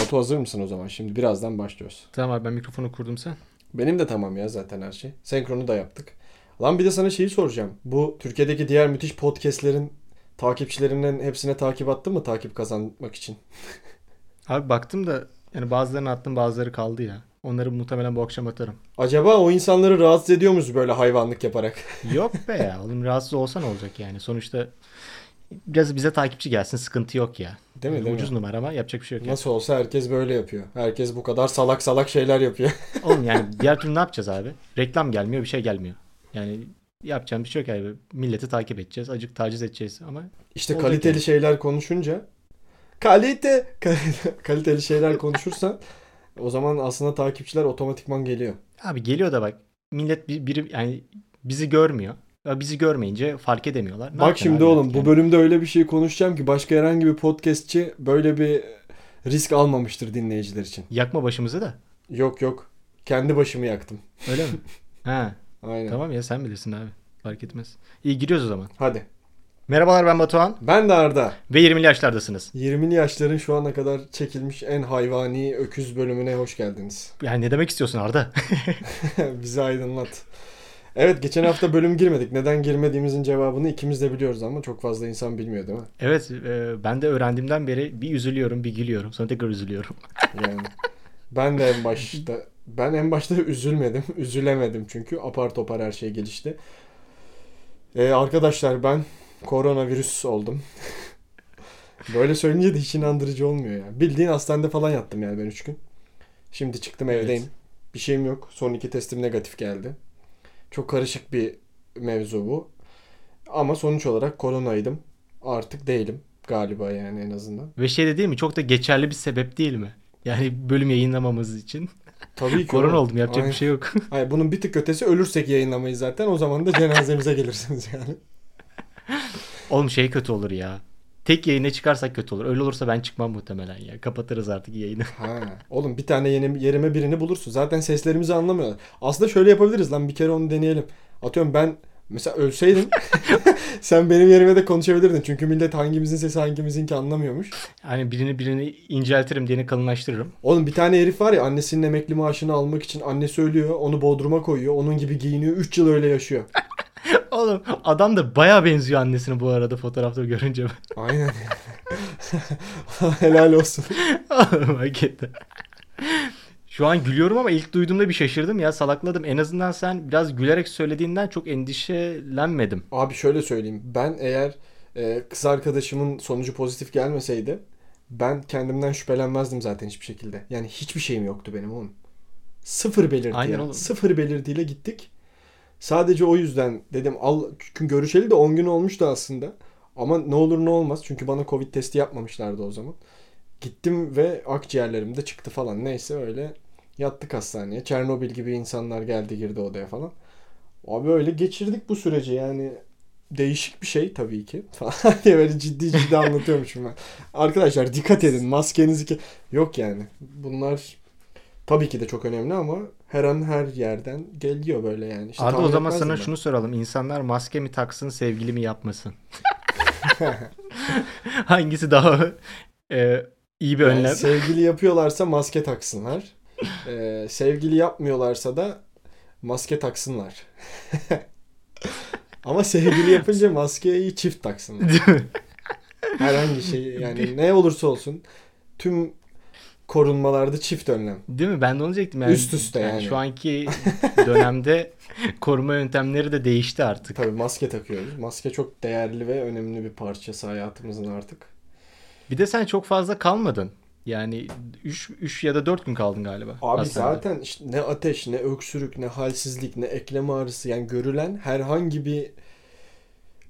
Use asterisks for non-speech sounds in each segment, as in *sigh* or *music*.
Batu hazır mısın o zaman? Şimdi birazdan başlıyoruz. Tamam abi ben mikrofonu kurdum sen. Benim de tamam ya zaten her şey. Senkronu da yaptık. Lan bir de sana şeyi soracağım. Bu Türkiye'deki diğer müthiş podcastlerin takipçilerinden hepsine takip attın mı takip kazanmak için? *laughs* Abi baktım da yani bazılarını attım bazıları kaldı ya. Onları muhtemelen bu akşam atarım. Acaba o insanları rahatsız ediyor muyuz böyle hayvanlık yaparak? *laughs* Yok be ya. Oğlum rahatsız olsa ne olacak yani. Sonuçta biraz bize takipçi gelsin sıkıntı yok ya. Değil mi? Yani Değil Ucuz mi? numara ama yapacak bir şey yok. Nasıl olsa herkes böyle yapıyor. Herkes bu kadar salak salak şeyler yapıyor. *laughs* Oğlum yani diğer türlü ne yapacağız abi? Reklam gelmiyor bir şey gelmiyor. Yani yapacağım bir şey yok abi. Milleti takip edeceğiz. Acık taciz edeceğiz ama İşte kaliteli yani. şeyler konuşunca kalite kaliteli şeyler konuşursan *laughs* o zaman aslında takipçiler otomatikman geliyor. abi geliyor da bak millet bir, biri yani bizi görmüyor. Ya bizi görmeyince fark edemiyorlar. Ne Bak şimdi oğlum artık bu yani? bölümde öyle bir şey konuşacağım ki başka herhangi bir podcastçi böyle bir risk almamıştır dinleyiciler için. Yakma başımızı da. Yok yok. Kendi başımı yaktım. Öyle mi? *laughs* ha Aynen. tamam ya sen bilirsin abi. Fark etmez. İyi giriyoruz o zaman. Hadi. Merhabalar ben Batuhan Ben de Arda. ve 20'li yaşlardasınız. 20'li yaşların şu ana kadar çekilmiş en hayvani öküz bölümüne hoş geldiniz. Yani ne demek istiyorsun Arda? *laughs* Bizi aydınlat. Evet geçen hafta bölüm girmedik. Neden girmediğimizin cevabını ikimiz de biliyoruz ama çok fazla insan bilmiyor değil mi? evet e, ben de öğrendiğimden beri bir üzülüyorum bir gülüyorum. Sonra tekrar üzülüyorum. Yani ben de en başta ben en başta üzülmedim. Üzülemedim çünkü apar topar her şey gelişti. Ee, arkadaşlar ben koronavirüs oldum. *laughs* Böyle söyleyince de hiç inandırıcı olmuyor ya. Bildiğin hastanede falan yattım yani ben 3 gün. Şimdi çıktım Evet. evdeyim. Bir şeyim yok. Son iki testim negatif geldi. Çok karışık bir mevzu bu. Ama sonuç olarak koronaydım. Artık değilim galiba yani en azından. Ve şey de değil mi? Çok da geçerli bir sebep değil mi? Yani bölüm yayınlamamız için. *laughs* Tabii ki. Korona oldum yapacak Aynen. bir şey yok. *laughs* Hayır, bunun bir tık ötesi ölürsek yayınlamayız zaten. O zaman da cenazemize gelirsiniz yani. Oğlum şey kötü olur ya. Tek yayına çıkarsak kötü olur. Öyle olursa ben çıkmam muhtemelen ya. Kapatırız artık yayını. Ha. Oğlum bir tane yeni yerime birini bulursun. Zaten seslerimizi anlamıyorlar. Aslında şöyle yapabiliriz lan bir kere onu deneyelim. Atıyorum ben mesela ölseydim *laughs* sen benim yerime de konuşabilirdin. Çünkü millet hangimizin sesi hangimizinki anlamıyormuş. Hani birini birini inceltirim, diğerini kalınlaştırırım. Oğlum bir tane herif var ya annesinin emekli maaşını almak için annesi ölüyor. Onu bodruma koyuyor. Onun gibi giyiniyor. 3 yıl öyle yaşıyor. Oğlum adam da baya benziyor annesine bu arada fotoğrafta görünce. Aynen. *laughs* Helal olsun. *laughs* Oğlum hakikaten. Şu an gülüyorum ama ilk duyduğumda bir şaşırdım ya salakladım. En azından sen biraz gülerek söylediğinden çok endişelenmedim. Abi şöyle söyleyeyim. Ben eğer e, kız arkadaşımın sonucu pozitif gelmeseydi ben kendimden şüphelenmezdim zaten hiçbir şekilde. Yani hiçbir şeyim yoktu benim oğlum. Sıfır belirti Aynen ya. oğlum. Sıfır belirtiyle gittik. Sadece o yüzden dedim al görüşeli de 10 gün olmuştu aslında. Ama ne olur ne olmaz çünkü bana Covid testi yapmamışlardı o zaman. Gittim ve akciğerlerimde çıktı falan. Neyse öyle yattık hastaneye. Çernobil gibi insanlar geldi girdi odaya falan. Abi öyle geçirdik bu süreci yani değişik bir şey tabii ki *laughs* falan diye böyle ciddi ciddi anlatıyormuşum ben. Arkadaşlar dikkat edin maskenizi ki yok yani bunlar tabii ki de çok önemli ama her an her yerden geliyor böyle yani. İşte Arda o zaman sana ben. şunu soralım. İnsanlar maske mi taksın, sevgili mi yapmasın? *laughs* Hangisi daha e, iyi bir Yani önlem? sevgili yapıyorlarsa maske taksınlar. Ee, sevgili yapmıyorlarsa da maske taksınlar. *laughs* Ama sevgili yapınca maskeyi çift taksınlar. Herhangi şey yani ne olursa olsun tüm korunmalarda çift önlem. Değil mi? Ben de onu diyecektim. Yani, Üst üste yani. Şu anki dönemde *laughs* koruma yöntemleri de değişti artık. Tabii maske takıyoruz. Maske çok değerli ve önemli bir parçası hayatımızın artık. Bir de sen çok fazla kalmadın. Yani 3 3 ya da 4 gün kaldın galiba. Abi hastanede. zaten işte ne ateş, ne öksürük, ne halsizlik, ne eklem ağrısı yani görülen herhangi bir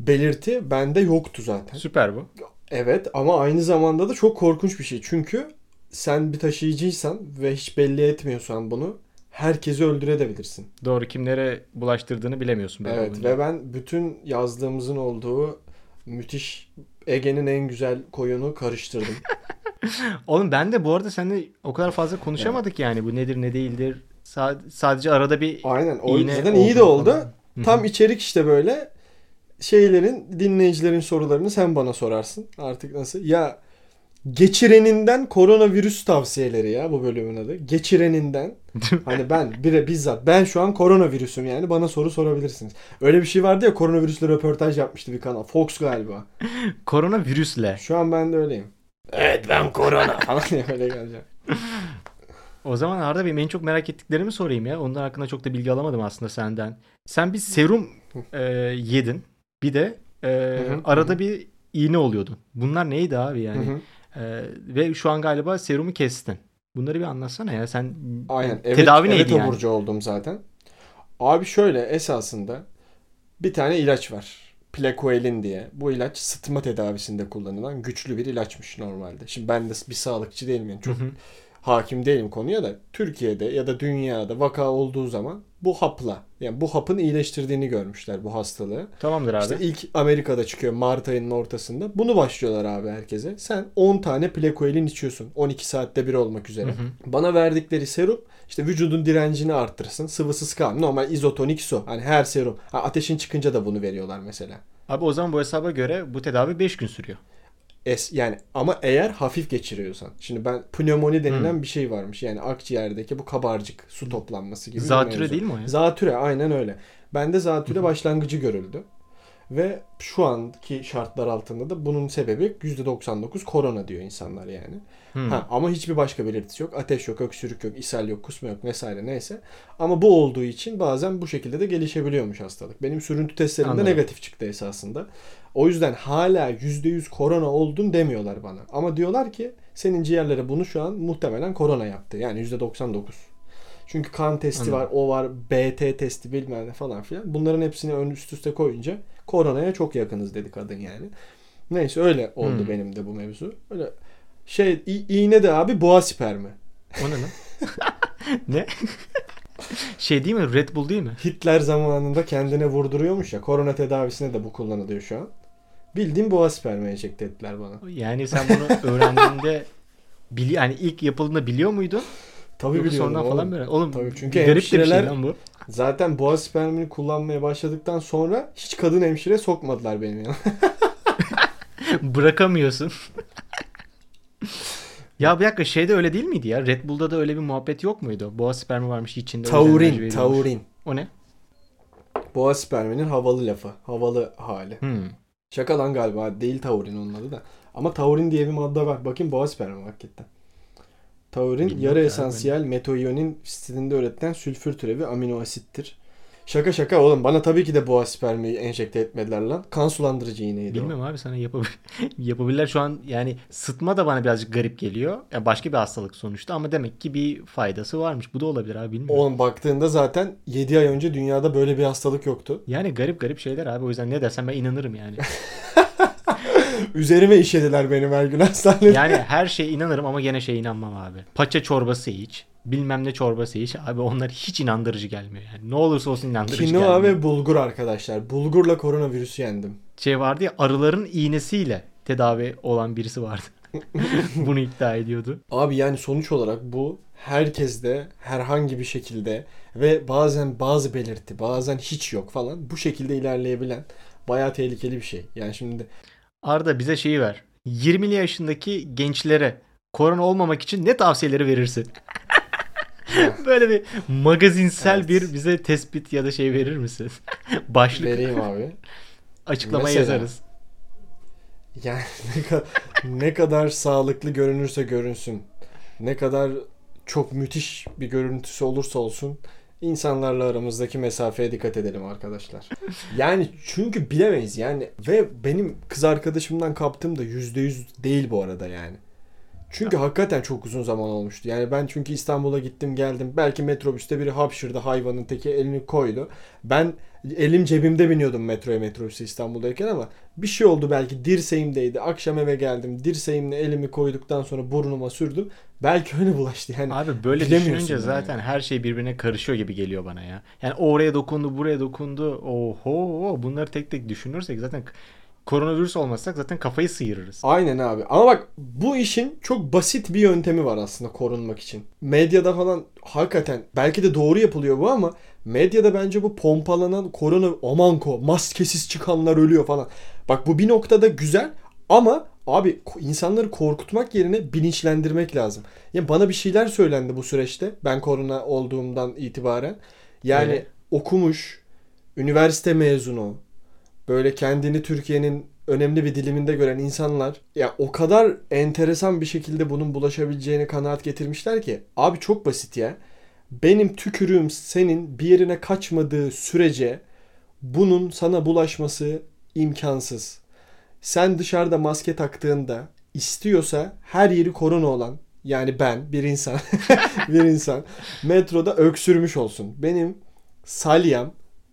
belirti bende yoktu zaten. Süper bu. Evet ama aynı zamanda da çok korkunç bir şey. Çünkü sen bir taşıyıcıysan ve hiç belli etmiyorsan bunu herkesi öldürebilirsin. Doğru kimlere bulaştırdığını bilemiyorsun. Evet olunca. ve ben bütün yazdığımızın olduğu müthiş Ege'nin en güzel koyunu karıştırdım. *laughs* Oğlum ben de bu arada seninle o kadar fazla konuşamadık yani. Bu nedir ne değildir. Sa- sadece arada bir Aynen. O iğne zaten iyi de oldu falan. Tam içerik işte böyle şeylerin dinleyicilerin sorularını sen bana sorarsın. Artık nasıl? Ya geçireninden koronavirüs tavsiyeleri ya bu bölümün adı. Geçireninden. Hani ben bire bizzat ben şu an koronavirüsüm yani bana soru sorabilirsiniz. Öyle bir şey vardı ya koronavirüsle röportaj yapmıştı bir kanal. Fox galiba. Koronavirüsle. Şu an ben de öyleyim. Evet ben korona *laughs* falan diye öyle geleceğim. O zaman Arda benim en çok merak ettiklerimi sorayım ya. Onlar hakkında çok da bilgi alamadım aslında senden. Sen bir serum e, yedin. Bir de e, hı, arada hı. bir iğne oluyordun. Bunlar neydi abi yani? Hı hı. E, ve şu an galiba serumu kestin. Bunları bir anlatsana ya. Sen Aynen. Evet, tedavi evet neydi yani? taburcu oldum zaten. Abi şöyle esasında bir tane ilaç var. Plecoelin diye. Bu ilaç sıtma tedavisinde kullanılan güçlü bir ilaçmış normalde. Şimdi ben de bir sağlıkçı değilim yani çok Hı hı. Hakim değilim konuya da Türkiye'de ya da dünyada vaka olduğu zaman bu hapla yani bu hapın iyileştirdiğini görmüşler bu hastalığı. Tamamdır abi. İşte ilk Amerika'da çıkıyor Mart ayının ortasında. Bunu başlıyorlar abi herkese. Sen 10 tane Plecoelin içiyorsun. 12 saatte bir olmak üzere. Hı hı. Bana verdikleri serum işte vücudun direncini arttırsın. Sıvısız kal. Normal izotonik su. Hani her serum. Ha, ateşin çıkınca da bunu veriyorlar mesela. Abi o zaman bu hesaba göre bu tedavi 5 gün sürüyor. Es, yani ama eğer hafif geçiriyorsan. Şimdi ben pnömoni denilen Hmm. bir şey varmış. Yani akciğerdeki bu kabarcık su toplanması gibi bir Zatüre değil mi o ya? Zatüre aynen öyle. Bende zatüre başlangıcı görüldü. Ve şu anki şartlar altında da bunun sebebi %99 korona diyor insanlar yani. Hmm. Ha, ama hiçbir başka belirtisi yok. Ateş yok, öksürük yok, ishal yok, kusma yok vesaire neyse. Ama bu olduğu için bazen bu şekilde de gelişebiliyormuş hastalık. Benim sürüntü testlerimde Anladım. negatif çıktı esasında. O yüzden hala %100 korona oldun demiyorlar bana. Ama diyorlar ki senin ciğerlere bunu şu an muhtemelen korona yaptı. Yani %99. Çünkü kan testi Anladım. var, o var, BT testi bilmem ne falan filan. Bunların hepsini ön üst üste koyunca koronaya çok yakınız dedi kadın yani. Neyse öyle oldu Hmm. benim de bu mevzu. Öyle şey i- iğne de abi boğa spermi. O ne lan? ne? şey değil mi? Red Bull değil mi? Hitler zamanında kendine vurduruyormuş ya. Korona tedavisine de bu kullanılıyor şu an. Bildiğim boğa spermi enjekte ettiler bana. Yani sen bunu öğrendiğinde bili yani ilk yapıldığında biliyor muydun? Tabii Yoksa biliyorum sonradan oğlum. falan böyle. Oğlum Tabii çünkü garip bir şey lan bu. Zaten boğa spermini kullanmaya başladıktan sonra hiç kadın hemşire sokmadılar benim yanıma. *laughs* Bırakamıyorsun. ya bir dakika şeyde öyle değil miydi ya? Red Bull'da da öyle bir muhabbet yok muydu? Boğa spermi varmış içinde. Taurin, taurin. O ne? Boğa sperminin havalı lafı. Havalı hali. Hmm. Şaka lan galiba. Değil taurin onun adı da. Ama taurin diye bir madde var. Bakayım boğa spermi hakikaten. Taurin Bilmiyorum yarı ya, esansiyel metoiyonin stilinde üretilen sülfür türevi amino asittir. Şaka şaka oğlum bana tabii ki de boğa spermi enjekte etmediler lan. Kan sulandırıcı iğneydi o. Bilmiyorum abi sana yapabil *laughs* yapabilirler şu an yani sıtma da bana birazcık garip geliyor. Yani başka bir hastalık sonuçta ama demek ki bir faydası varmış. Bu da olabilir abi bilmiyorum. Oğlum baktığında zaten 7 ay önce dünyada böyle bir hastalık yoktu. Yani garip garip şeyler abi o yüzden ne dersen ben inanırım yani. *laughs* Üzerime işediler benim her gün hastanede. Yani her şeye inanırım ama gene şeye inanmam abi. Paça çorbası iç. Bilmem ne çorbası iç. Abi onlar hiç inandırıcı gelmiyor yani. Ne olursa olsun inandırıcı Kinoa gelmiyor. ve bulgur arkadaşlar. Bulgurla koronavirüsü yendim. Şey vardı ya arıların iğnesiyle tedavi olan birisi vardı. *laughs* Bunu iddia ediyordu. Abi yani sonuç olarak bu herkeste herhangi bir şekilde ve bazen bazı belirti bazen hiç yok falan bu şekilde ilerleyebilen bayağı tehlikeli bir şey. Yani şimdi Arda bize şeyi ver. 20'li yaşındaki gençlere korona olmamak için ne tavsiyeleri verirsin? *laughs* Böyle bir magazinsel Evet. bir bize tespit ya da şey verir misin? *laughs* Başlık vereyim abi. açıklamaya Mesela- yazarız. Yani ne, ka- ne kadar sağlıklı görünürse görünsün. Ne kadar çok müthiş bir görüntüsü olursa olsun insanlarla aramızdaki mesafeye dikkat edelim arkadaşlar. Yani çünkü bilemeyiz yani ve benim kız arkadaşımdan kaptığım da %100 değil bu arada yani. Çünkü hakikaten çok uzun zaman olmuştu. Yani ben çünkü İstanbul'a gittim geldim. Belki metrobüste biri hapşırdı hayvanın teki elini koydu. Ben elim cebimde biniyordum metroya metrobüse İstanbul'dayken ama bir şey oldu belki dirseğimdeydi. Akşam eve geldim. Dirseğimle elimi koyduktan sonra burnuma sürdüm. Belki *laughs* öyle bulaştı. Yani Abi böyle düşününce yani. zaten her şey birbirine karışıyor gibi geliyor bana ya. Yani oraya dokundu, buraya dokundu. Oho, bunları tek tek düşünürsek zaten Koronavirüs olmasak zaten kafayı sıyırırız. Aynen abi. Ama bak bu işin çok basit bir yöntemi var aslında korunmak için. Medyada falan hakikaten belki de doğru yapılıyor bu ama medyada bence bu pompalanan korona aman ko maskesiz çıkanlar ölüyor falan. Bak bu bir noktada güzel ama abi insanları korkutmak yerine bilinçlendirmek lazım. Ya bana bir şeyler söylendi bu süreçte ben korona olduğumdan itibaren. Yani Evet. okumuş, üniversite mezunu, böyle kendini Türkiye'nin önemli bir diliminde gören insanlar ya o kadar enteresan bir şekilde bunun bulaşabileceğine kanaat getirmişler ki abi çok basit ya. Benim tükürüğüm senin bir yerine kaçmadığı sürece bunun sana bulaşması imkansız. Sen dışarıda maske taktığında istiyorsa her yeri korona olan yani ben bir insan *laughs* bir insan metroda öksürmüş olsun. Benim salyam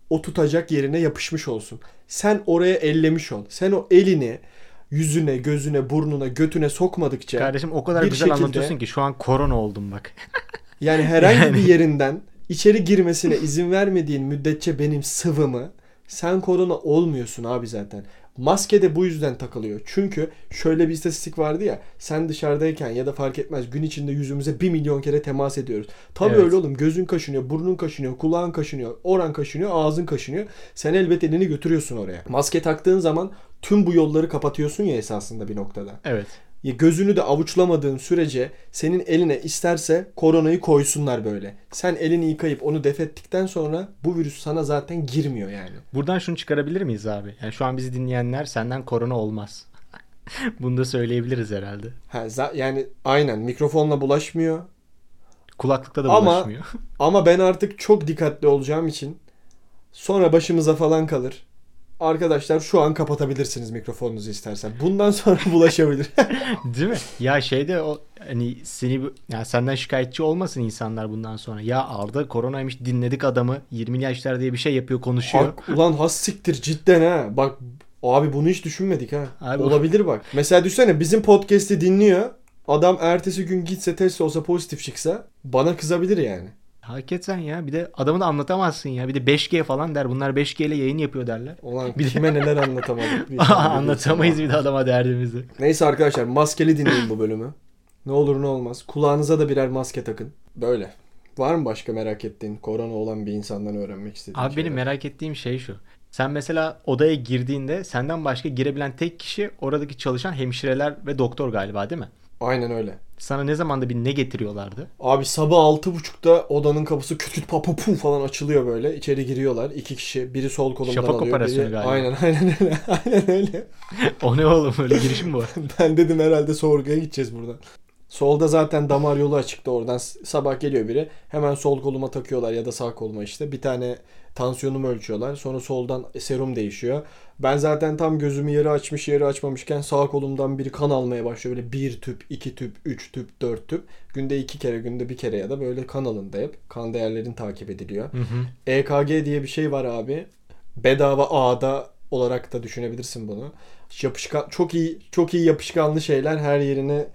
o tutacak yerine yapışmış olsun. Sen oraya ellemiş ol. Sen o elini yüzüne, gözüne, burnuna, götüne sokmadıkça Kardeşim o kadar bir güzel şekilde- anlatıyorsun ki şu an korona oldum bak. *laughs* yani herhangi Yani. bir yerinden içeri girmesine izin vermediğin müddetçe benim sıvımı sen korona olmuyorsun abi zaten. Maske de bu yüzden takılıyor. Çünkü şöyle bir istatistik vardı ya. Sen dışarıdayken ya da fark etmez gün içinde yüzümüze bir milyon kere temas ediyoruz. Tabii Evet. öyle oğlum. Gözün kaşınıyor, burnun kaşınıyor, kulağın kaşınıyor, oran kaşınıyor, ağzın kaşınıyor. Sen elbet elini götürüyorsun oraya. Maske taktığın zaman tüm bu yolları kapatıyorsun ya esasında bir noktada. Evet. Gözünü de avuçlamadığın sürece senin eline isterse koronayı koysunlar böyle. Sen elini yıkayıp onu def ettikten sonra bu virüs sana zaten girmiyor yani. Buradan şunu çıkarabilir miyiz abi? Yani şu an bizi dinleyenler senden korona olmaz. *laughs* Bunu da söyleyebiliriz herhalde. Ha, yani aynen mikrofonla bulaşmıyor. Kulaklıkta da Ama- bulaşmıyor. Ama ben artık çok dikkatli olacağım için sonra başımıza falan kalır. Arkadaşlar şu an kapatabilirsiniz mikrofonunuzu istersen. Bundan sonra *laughs* bulaşabilir. *laughs* Değil mi? Ya şeyde o hani seni bu- ya senden şikayetçi olmasın insanlar bundan sonra. Ya Arda koronaymış dinledik adamı 20 yaşlar diye bir şey yapıyor konuşuyor. Hak, ulan has siktir cidden ha. Bak abi bunu hiç düşünmedik ha. Abi- Olabilir bak. Mesela düşünsene bizim podcast'i dinliyor. Adam ertesi gün gitse test olsa pozitif çıksa bana kızabilir yani. Hakikaten ya bir de adamı da anlatamazsın ya. Bir de 5G falan der. Bunlar 5G ile yayın yapıyor derler. Ulan Bir kime neler anlatamadık. biz. *laughs* Anlatamayız bir de adama derdimizi. Neyse arkadaşlar maskeli dinleyin bu bölümü. Ne olur ne olmaz. Kulağınıza da birer maske takın. Böyle. Var mı başka merak ettiğin, korona olan bir insandan öğrenmek istediğin Abi benim şeyler? merak ettiğim şey şu. Sen mesela odaya girdiğinde senden başka girebilen tek kişi oradaki çalışan hemşireler ve doktor galiba değil mi? Aynen öyle. Sana ne zamanda bir ne getiriyorlardı? Abi sabah altı buçukta odanın kapısı küt küt papu pu falan açılıyor böyle. İçeri giriyorlar. İki kişi. Biri sol kolumdan Şafak alıyor. operasyonu biri... galiba. Aynen aynen öyle. *laughs* Aynen öyle. *laughs* o ne oğlum öyle girişim mi var? *laughs* Ben dedim herhalde sorguya gideceğiz buradan. Solda zaten damar yolu açıktı oradan. Sabah geliyor biri. Hemen sol koluma takıyorlar ya da sağ koluma işte. Bir tane tansiyonumu ölçüyorlar. Sonra soldan serum değişiyor. Ben zaten tam gözümü yarı açmış yarı açmamışken sağ kolumdan biri kan almaya başlıyor. Böyle bir tüp, iki tüp, üç tüp, dört tüp. Günde iki kere, günde bir kere ya da böyle kan alındı hep. Kan değerlerin takip ediliyor. Hı hı. EKG diye bir şey var abi. Bedava ağda olarak da düşünebilirsin bunu. Yapışkan çok iyi çok iyi yapışkanlı şeyler her yerine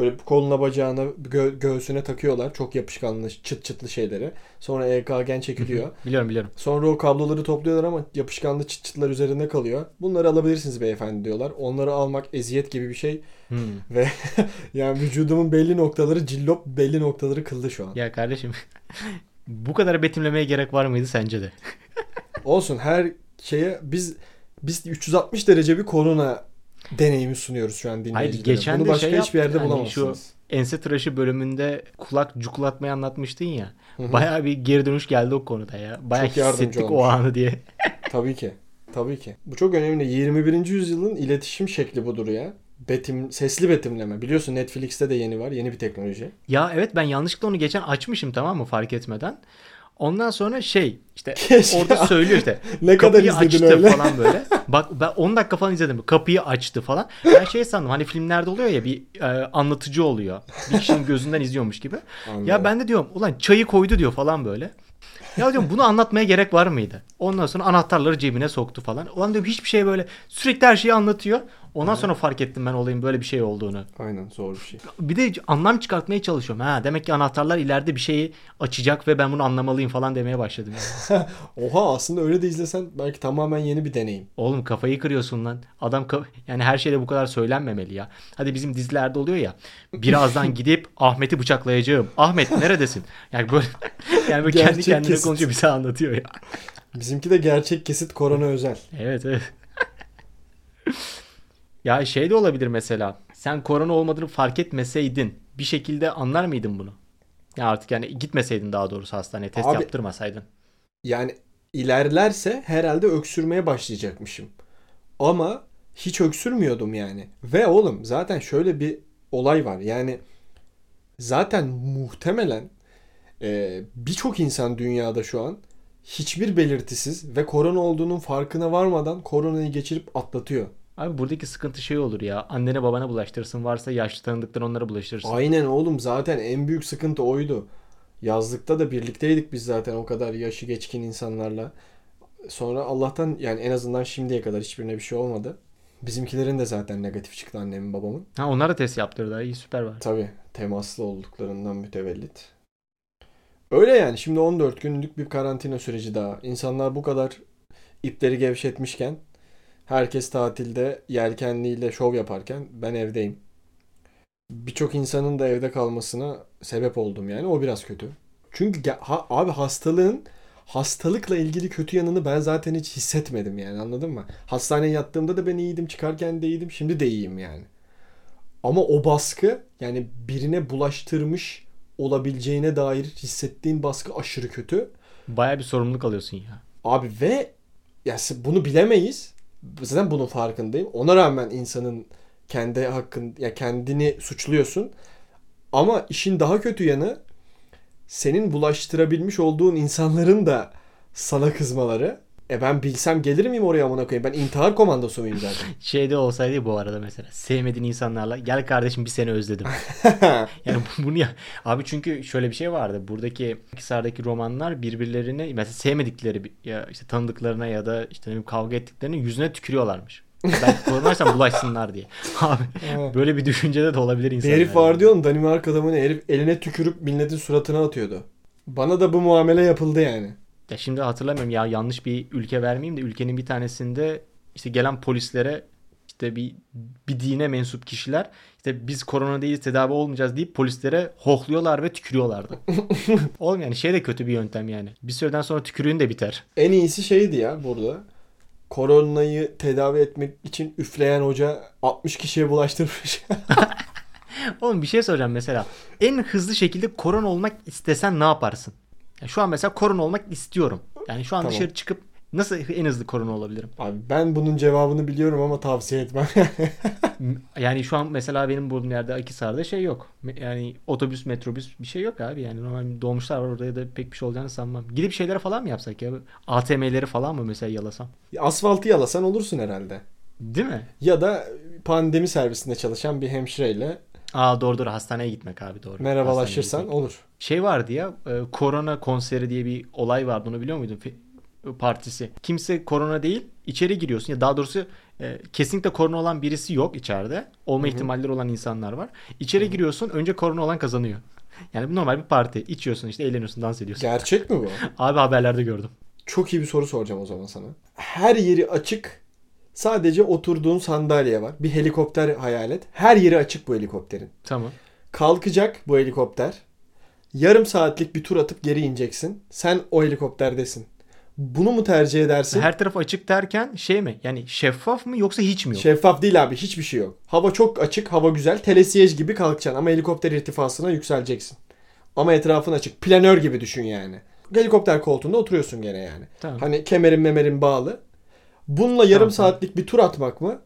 böyle koluna bacağına gö- göğsüne takıyorlar. Çok yapışkanlı çıt çıtlı şeyleri. Sonra EKG'n çekiliyor. Biliyorum biliyorum. Sonra o kabloları topluyorlar ama yapışkanlı çıt çıtlar üzerinde kalıyor. Bunları alabilirsiniz beyefendi diyorlar. Onları almak eziyet gibi bir şey Hmm. *laughs* ve yani vücudumun belli noktaları cillop belli noktaları kıldı şu an. Ya kardeşim bu kadar betimlemeye gerek var mıydı sence de? Olsun her şeye biz biz 360 derece bir korona deneyimi sunuyoruz şu an dinleyicilere. geçen Bunu de başka şey hiçbir yerde hani bulamazsınız. Ense tıraşı bölümünde kulak cuklatmayı anlatmıştın ya. Hı hı. Bayağı bir geri dönüş geldi o konuda ya. Bayağı Çok yardımcı hissettik o olmuş. anı diye. *laughs* Tabii ki. Tabii ki. Bu çok önemli. 21. yüzyılın iletişim şekli budur ya. Betim, sesli betimleme. Biliyorsun Netflix'te de yeni var. Yeni bir teknoloji. Ya evet ben yanlışlıkla onu geçen açmışım tamam mı fark etmeden. Ondan sonra şey işte *laughs* Keşke. orada söylüyor işte. Ne kadar kapıyı açtı öyle? falan böyle. Bak ben 10 dakika falan izledim. Kapıyı açtı falan. Ben şey sandım hani filmlerde oluyor ya bir e, anlatıcı oluyor. Bir kişinin gözünden izliyormuş gibi. Anladım. Ya ben de diyorum ulan çayı koydu diyor falan böyle. Ya diyorum bunu anlatmaya gerek var mıydı? Ondan sonra anahtarları cebine soktu falan. Ulan diyorum hiçbir şey böyle sürekli her şeyi anlatıyor. Ondan sonra fark ettim ben olayın böyle bir şey olduğunu. Aynen zor bir şey. Bir de anlam çıkartmaya çalışıyorum. Ha demek ki anahtarlar ileride bir şeyi açacak ve ben bunu anlamalıyım falan demeye başladım. Yani. *laughs* Oha aslında öyle de izlesen belki tamamen yeni bir deneyim. Oğlum kafayı kırıyorsun lan. Adam ka- yani her şeyde bu kadar söylenmemeli ya. Hadi bizim dizilerde oluyor ya. Birazdan *laughs* gidip Ahmet'i bıçaklayacağım. Ahmet neredesin? Yani böyle *laughs* yani böyle kendi kendine kesit. konuşuyor bize anlatıyor ya. Bizimki de gerçek kesit korona özel. Evet evet. Ya şey de olabilir mesela. Sen korona olmadığını fark etmeseydin bir şekilde anlar mıydın bunu? Ya artık yani gitmeseydin daha doğrusu hastaneye test Abi- yaptırmasaydın. Yani ilerlerse herhalde öksürmeye başlayacakmışım. Ama hiç öksürmüyordum yani. Ve oğlum zaten şöyle bir olay var. Yani zaten muhtemelen e, birçok insan dünyada şu an hiçbir belirtisiz ve korona olduğunun farkına varmadan koronayı geçirip atlatıyor. Abi buradaki sıkıntı şey olur ya. Annene babana bulaştırırsın. Varsa yaşlı tanıdıktan onlara bulaştırırsın. Aynen oğlum zaten en büyük sıkıntı oydu. Yazlıkta da birlikteydik biz zaten o kadar yaşı geçkin insanlarla. Sonra Allah'tan yani en azından şimdiye kadar hiçbirine bir şey olmadı. Bizimkilerin de zaten negatif çıktı annemin babamın. Ha onlar da test yaptırdı. İyi süper var. Tabii temaslı olduklarından mütevellit. Öyle yani şimdi 14 günlük bir karantina süreci daha. İnsanlar bu kadar ipleri gevşetmişken herkes tatilde yelkenliyle şov yaparken ben evdeyim. Birçok insanın da evde kalmasına sebep oldum yani o biraz kötü. Çünkü ha- abi hastalığın hastalıkla ilgili kötü yanını ben zaten hiç hissetmedim yani anladın mı? Hastaneye yattığımda da ben iyiydim, çıkarken de iyiydim, şimdi de iyiyim yani. Ama o baskı yani birine bulaştırmış olabileceğine dair hissettiğin baskı aşırı kötü. Baya bir sorumluluk alıyorsun ya. Abi ve ya bunu bilemeyiz. Zaten bunun farkındayım. Ona rağmen insanın kendi hakkın ya kendini suçluyorsun. Ama işin daha kötü yanı senin bulaştırabilmiş olduğun insanların da sana kızmaları. E ben bilsem gelir miyim oraya amına koyayım? Ben intihar komandosu muyum zaten? *laughs* Şeyde olsaydı bu arada mesela. Sevmediğin insanlarla gel kardeşim bir seni özledim. *laughs* Yani bu- bunu ya abi çünkü şöyle bir şey vardı. Buradaki Hisar'daki romanlar birbirlerini mesela sevmedikleri ya işte tanıdıklarına ya da işte ne kavga ettiklerine yüzüne tükürüyorlarmış. Belki *laughs* korunarsam bulaşsınlar diye. Abi böyle bir düşüncede de olabilir insanlar. herif var diyor Danimarka adamını herif eline tükürüp milletin suratına atıyordu. Bana da bu muamele yapıldı yani. Ya şimdi hatırlamıyorum ya yanlış bir ülke vermeyeyim de ülkenin bir tanesinde işte gelen polislere işte bir bir dine mensup kişiler işte biz korona değiliz tedavi olmayacağız deyip polislere hohluyorlar ve tükürüyorlardı. *laughs* Oğlum yani şey de kötü bir yöntem yani. Bir süreden sonra tükürüğün de biter. En iyisi şeydi ya burada. Koronayı tedavi etmek için üfleyen hoca 60 kişiye bulaştırmış. *laughs* Oğlum bir şey soracağım mesela. En hızlı şekilde korona olmak istesen ne yaparsın? Ya şu an mesela korona olmak istiyorum. Yani şu an Tamam. dışarı çıkıp nasıl en hızlı korona olabilirim? Abi ben bunun cevabını biliyorum ama tavsiye etmem. Yani şu an mesela benim bulunduğum yerde Akhisar'da şey yok. Yani otobüs, metrobüs bir şey yok abi. Yani normal dolmuşlar var orada ya da pek bir şey olacağını sanmam. Gidip şeylere falan mı yapsak ya? ATM'leri falan mı mesela yalasam? Asfaltı yalasan olursun herhalde. Değil mi? Ya da pandemi servisinde çalışan bir hemşireyle Aa doğru doğru hastaneye gitmek abi doğru. merhabalaşırsan olur. Şey vardı ya e, korona konseri diye bir olay vardı onu biliyor muydun? Partisi. Kimse korona değil içeri giriyorsun ya daha doğrusu e, kesinlikle korona olan birisi yok içeride. Olma ihtimalleri olan insanlar var. İçeri giriyorsun önce korona olan kazanıyor. Yani bu normal bir parti. İçiyorsun işte eğleniyorsun dans ediyorsun. Gerçek mi bu? *laughs* Abi haberlerde gördüm. Çok iyi bir soru soracağım o zaman sana. Her yeri açık. Sadece oturduğun sandalye var. Bir helikopter hayal et. Her yeri açık bu helikopterin. Tamam. Kalkacak bu helikopter. Yarım saatlik bir tur atıp geri ineceksin. Sen o helikopterdesin. Bunu mu tercih edersin? Her taraf açık derken şey mi? Yani şeffaf mı yoksa hiç mi yok? Şeffaf değil abi. Hiçbir şey yok. Hava çok açık. Hava güzel. Telesiyej gibi kalkacaksın. Ama helikopter irtifasına yükseleceksin. Ama etrafın açık. Planör gibi düşün yani. Helikopter koltuğunda oturuyorsun gene yani. Tamam. Hani kemerin memerin bağlı. Bununla yarım Tamam, saatlik bir tur atmak mı?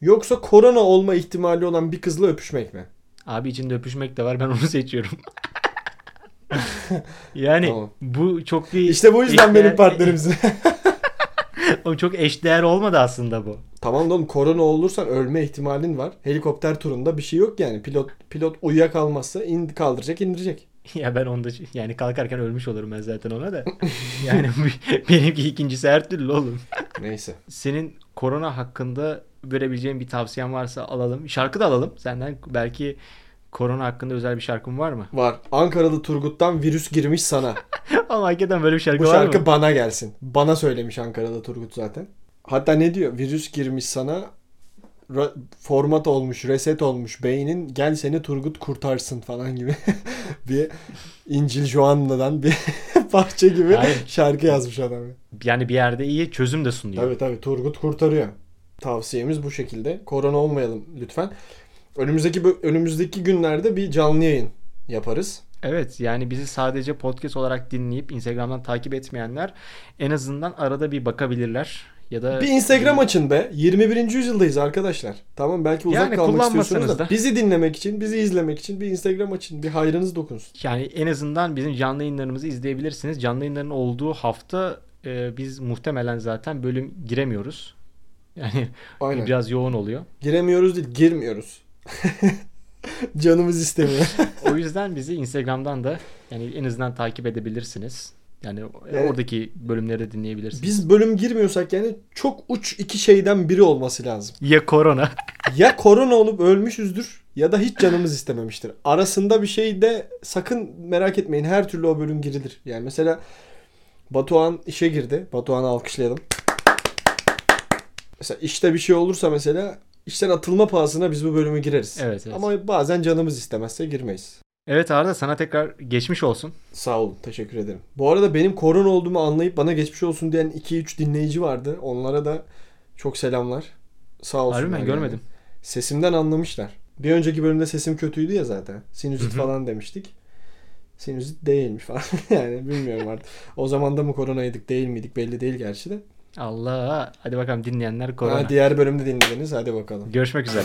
Yoksa korona olma ihtimali olan bir kızla öpüşmek mi? Abi içinde öpüşmek de var ben onu *laughs* seçiyorum. *laughs* yani Tamam. bu çok bir İşte bu yüzden eşdeğer- benim *laughs* partnerimsin. o çok eşdeğer olmadı aslında bu. tamam da oğlum korona olursan ölme ihtimalin var. Helikopter turunda bir şey yok yani. Pilot pilot uyuyakalmazsa in, kaldıracak indirecek. *laughs* Ya ben onda yani kalkarken ölmüş olurum ben zaten ona da. *laughs* Yani *laughs* benimki ikincisi her türlü oğlum. Neyse. Senin korona hakkında verebileceğim bir tavsiyen varsa alalım. Şarkı da alalım. Senden belki korona hakkında özel bir şarkın var mı? Var. Ankaralı Turgut'tan virüs girmiş sana. Ama hakikaten böyle bir şarkı Bu var şarkı mı? bana gelsin. Bana söylemiş Ankaralı Turgut zaten. Hatta ne diyor? Virüs girmiş sana. Format olmuş, reset olmuş beynin. Gel seni Turgut kurtarsın falan gibi *laughs* bir İncil Joanna'dan bir *laughs* parça gibi Hayır. şarkı yazmış adam. Yani bir yerde iyi çözüm de sunuyor. Tabii tabii Turgut kurtarıyor. Tavsiyemiz bu şekilde. Korona olmayalım lütfen. Önümüzdeki önümüzdeki günlerde bir canlı yayın yaparız. Evet yani bizi sadece podcast olarak dinleyip Instagram'dan takip etmeyenler en azından arada bir bakabilirler. Ya da Bir Instagram açın be. 21. yüzyıldayız arkadaşlar. Tamam belki uzak Yani kalmak istiyorsunuz da. da. Bizi dinlemek için, bizi izlemek için bir Instagram açın. Bir hayrınız dokunsun. Yani en azından bizim canlı yayınlarımızı izleyebilirsiniz. Canlı yayınların olduğu hafta e, biz muhtemelen zaten bölüm giremiyoruz. Yani *laughs* Aynen. biraz yoğun oluyor. Giremiyoruz değil, girmiyoruz. *laughs* Canımız istemiyor. *laughs* O yüzden bizi Instagram'dan da yani en azından takip edebilirsiniz. Yani Evet. oradaki bölümleri de dinleyebilirsiniz. Biz bölüm girmiyorsak yani çok uç iki şeyden biri olması lazım. Ya korona. Ya korona olup ölmüşüzdür ya da hiç canımız istememiştir. Arasında bir şey de sakın merak etmeyin her türlü o bölüm girilir. Yani mesela Batuhan işe girdi. Batuhan'ı alkışlayalım. Mesela işte bir şey olursa mesela işten atılma pahasına biz bu bölümü gireriz. Evet, evet. Ama bazen canımız istemezse girmeyiz. Evet Arda sana tekrar geçmiş olsun. Sağ olun. Teşekkür ederim. Bu arada benim korona olduğumu anlayıp bana geçmiş olsun diyen 2-3 dinleyici vardı. Onlara da çok selamlar. Sağ olsunlar. Harbi mi? yani. Görmedim. Sesimden anlamışlar. Bir önceki bölümde sesim kötüydü ya zaten. Sinüzit falan demiştik. Sinüzit değilmiş falan. *laughs* yani bilmiyorum artık. O zaman da mı koronaydık değil miydik belli değil gerçi de. Allah. Hadi bakalım dinleyenler korona. Ha, diğer bölümde dinlediniz. Hadi bakalım. Görüşmek üzere.